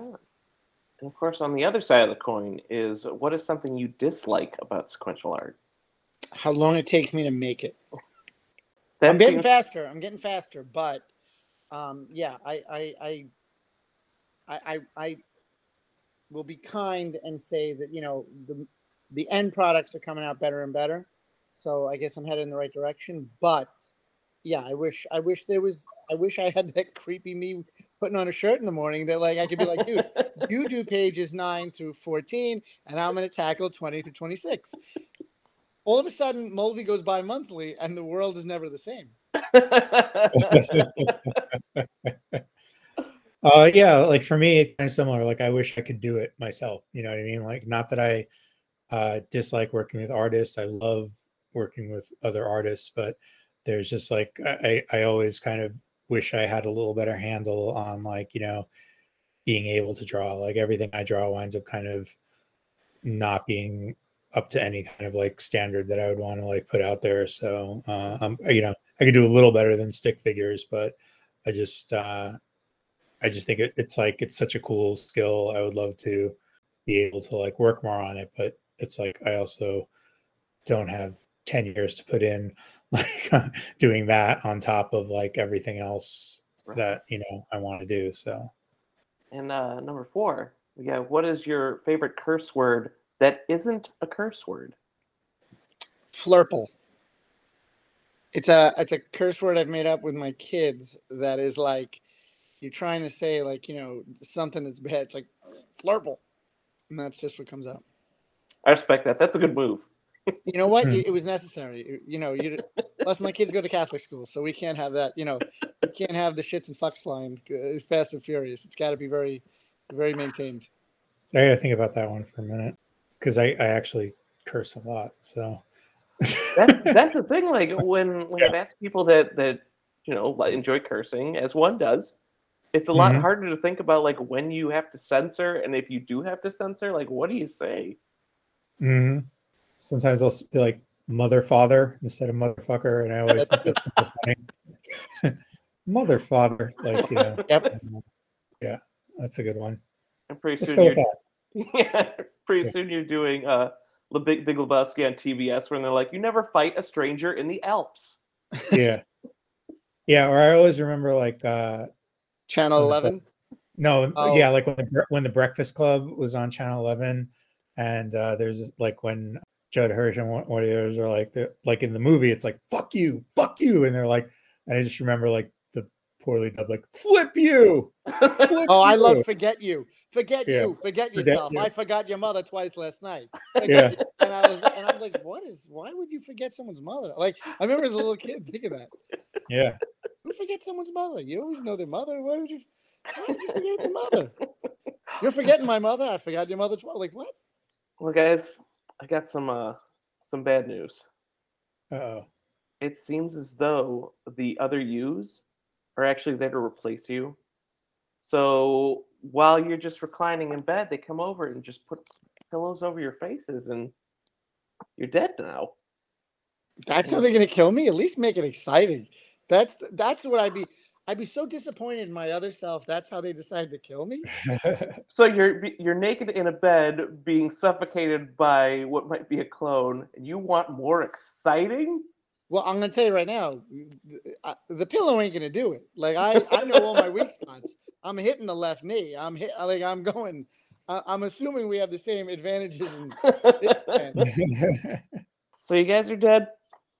And of course, on the other side of the coin is what is something you dislike about sequential art? How long it takes me to make it. That I'm getting seems- faster. I'm getting faster, but um, yeah, I, I, I, I, I, I will be kind and say that you know the the end products are coming out better and better. So I guess I'm headed in the right direction. But yeah, I wish I wish there was I wish I had that creepy me putting on a shirt in the morning that like I could be like, dude, you do pages nine through fourteen, and I'm gonna tackle twenty through twenty six. All of a sudden, Mulvey goes by monthly, and the world is never the same. Uh, yeah, like for me, it's kind of similar. Like I wish I could do it myself. You know what I mean? Like not that I uh, dislike working with artists. I love working with other artists, but there's just like I, I always kind of wish I had a little better handle on like you know being able to draw. Like everything I draw winds up kind of not being up to any kind of like standard that I would want to like put out there. So uh, um, you know I could do a little better than stick figures, but I just uh, I just think it, it's like it's such a cool skill. I would love to be able to like work more on it, but it's like I also don't have 10 years to put in like doing that on top of like everything else Right. that you know I want to do. So And uh, number four, yeah what is your favorite curse word that isn't a curse word? Flurple. It's a it's a curse word I've made up with my kids that is like you're trying to say like you know something that's bad. It's like flurple, and that's just what comes out. I respect that. That's a good move. You know what? Hmm. It, it was necessary. You- You know, you plus my kids go to Catholic school, so we can't have that. You know, we can't have the shits and fucks flying uh, fast and furious. It's got to be very, very maintained. I gotta think about that one for a minute because I, I actually curse a lot. So That's that's the thing. Like when when I've asked people that that you know like, enjoy cursing, as one does, it's a lot Mhm. harder to think about like when you have to censor, and if you do have to censor, like what do you say? Mhm. Sometimes I'll be like mother father instead of motherfucker, and I always think that's kind of funny. mother father, like you know. Yep. Yeah, that's a good one. And pretty Let's soon go you're with that. yeah, pretty Yeah. soon you're doing uh the Big Big Lebowski on TBS when they're like, you never fight a stranger in the Alps. Yeah. Yeah, or I always remember like uh Channel 11. no, Oh. yeah, like when the, when the Breakfast Club was on Channel 11 and uh there's like when Judd Hirsch and one one of the others are like the, like in the movie it's like fuck you, fuck you and they're like and I just remember like the poorly dubbed like flip you. Flip Oh, I love forget you. Forget Yeah. you. Forget Forget yourself. I forgot your mother twice last night. Forget Yeah. you. And I was and I was like, what is why would you forget someone's mother? Like I remember as a little kid thinking that. Yeah. Who forget someone's mother? You always know their mother. Why would you why would you forget the mother? You're forgetting my mother. I forgot your mother twice. Like what? well, guys, I got some uh some bad news. Uh-oh. It seems as though the other yous are actually there to replace you. So while you're just reclining in bed, they come over and just put pillows over your faces, and you're dead now. That's how they're gonna kill me. At least make it exciting. That's that's what I'd be. I'd be so disappointed in my other self. That's how they decided to kill me. So you're you're naked in a bed, being suffocated by what might be a clone, and you want more exciting? Well, I'm gonna tell you right now, the pillow ain't gonna do it. Like I, I know all my weak spots. I'm hitting the left knee. I'm hit. Like I'm going. I'm assuming we have the same advantages. So you guys are dead.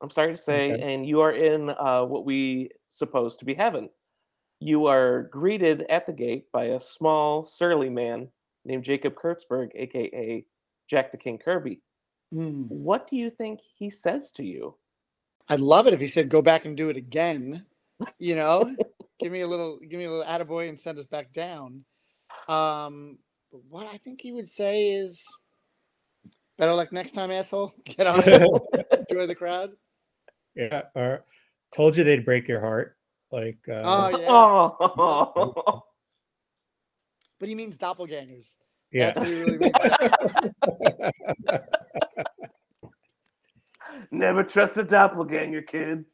I'm sorry to say, Okay. and you are in uh, what we supposed to be heaven. You are greeted at the gate by a small, surly man named Jacob Kurtzberg, aka Jack the King Kirby. Hmm. What do you think he says to you? I'd love it if he said, "Go back and do it again." You know, give me a little, give me a little attaboy and send us back down. Um, but what I think he would say is, "Better luck next time, asshole. Get on. Enjoy the crowd." yeah, or told you they'd break your heart. Like uh, Oh yeah, Oh, but he means doppelgangers. yeah. That's what he really means. never trust a doppelganger, kid.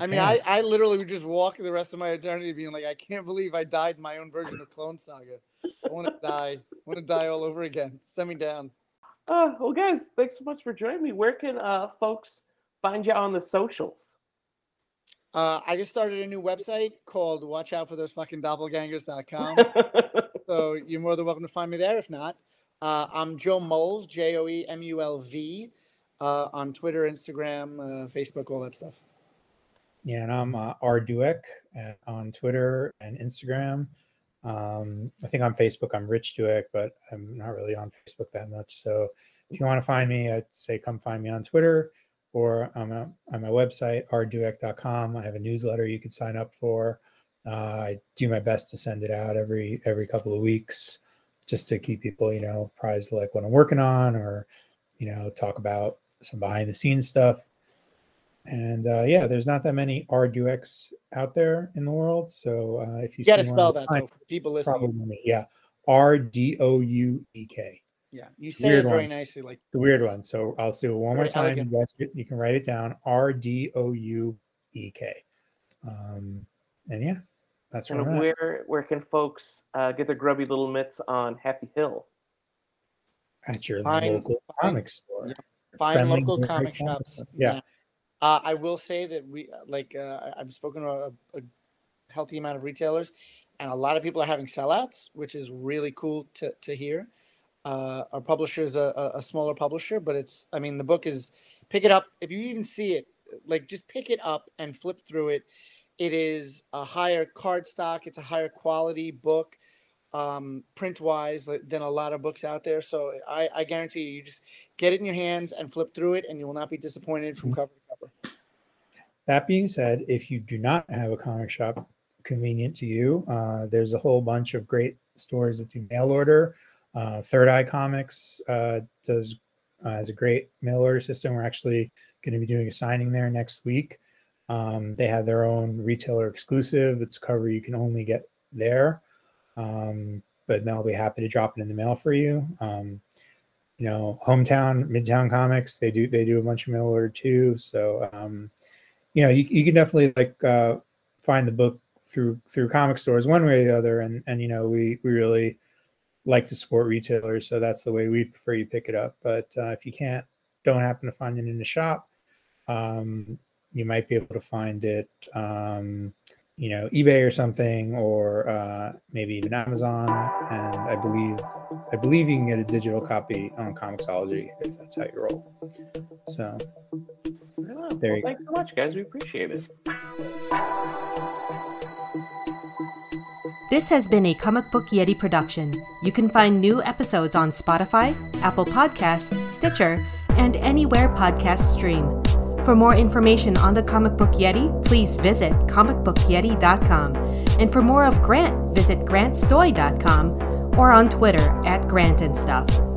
I mean, I, I literally would just walk the rest of my eternity being like, I can't believe I died in my own version of Clone Saga. I want to die. I want to die all over again. Send me down. Uh, well, guys, thanks so much for joining me. Where can uh, folks find you on the socials? Uh, I just started a new website called Watch Out for Those Fucking Doppelgangers.com. so you're more than welcome to find me there. If not, uh, I'm Joe Moles, J O E M U L V, uh, on Twitter, Instagram, uh, Facebook, all that stuff. Yeah, and I'm uh, RDouek uh, on Twitter and Instagram. Um, I think on Facebook I'm Rich Douek, but I'm not really on Facebook that much. So if you want to find me, I'd say come find me on Twitter or I'm on on my website rdouek.com. I have a newsletter you can sign up for. Uh, I do my best to send it out every every couple of weeks, just to keep people you know apprised of like what I'm working on or you know talk about some behind the scenes stuff. And uh, yeah, there's not that many RDUX out there in the world. So uh, if you You got to spell that, mine, though, for people listening. probably. Yeah, R D O U E K. Yeah, you say Weird it very one. very like The weird one. So I'll do it one more time. elegant. You guys, can- you can write it down. R D O U E K. Um, and yeah, that's where and I'm at. where where can folks uh, get their grubby little mitts on Happy Hill? at your Fine, local fine. comic store. Yeah. find Friendly local comic comic shops. store. Yeah. Uh, I will say that we uh, like uh, I- I've spoken to a, a healthy amount of retailers, and a lot of people are having sellouts, which is really cool to to hear. Uh, our publisher is a, a, smaller publisher, but it's I mean the book is pick it up if you even see it, like just pick it up and flip through it. It is a higher card stock. It's a higher quality book, um, print wise than a lot of books out there. So I, I guarantee you, you just get it in your hands and flip through it, and you will not be disappointed from cover to cover. That being said, if you do not have a comic shop convenient to you, uh, there's a whole bunch of great stores that do mail order. Uh, Third Eye Comics uh, does uh, has a great mail order system. We're actually going to be doing a signing there next week. Um, they have their own retailer exclusive. It's a cover you can only get there, um, but they'll be happy to drop it in the mail for you. Um, you know, hometown, midtown comics, they do they do a bunch of mail order too. So um, you know, you, you can definitely like uh, find the book through through comic stores one way or the other, and and you know we we really like to support retailers, so that's the way we prefer you pick it up. But uh, if you can't, don't happen to find it in the shop, um, you might be able to find it, um, you know, eBay or something, or uh, maybe even Amazon. And I believe, I believe you can get a digital copy on Comixology if that's how you roll. So Well, There you go. thanks so much, guys. We appreciate it. This has been a Comic Book Yeti production. You can find new episodes on Spotify, Apple Podcast, Stitcher, and anywhere podcasts stream. For more information on the Comic Book Yeti, please visit comicbookyeti.com. And for more of Grant, visit grantstoy.com or on Twitter at Grant and Stuff.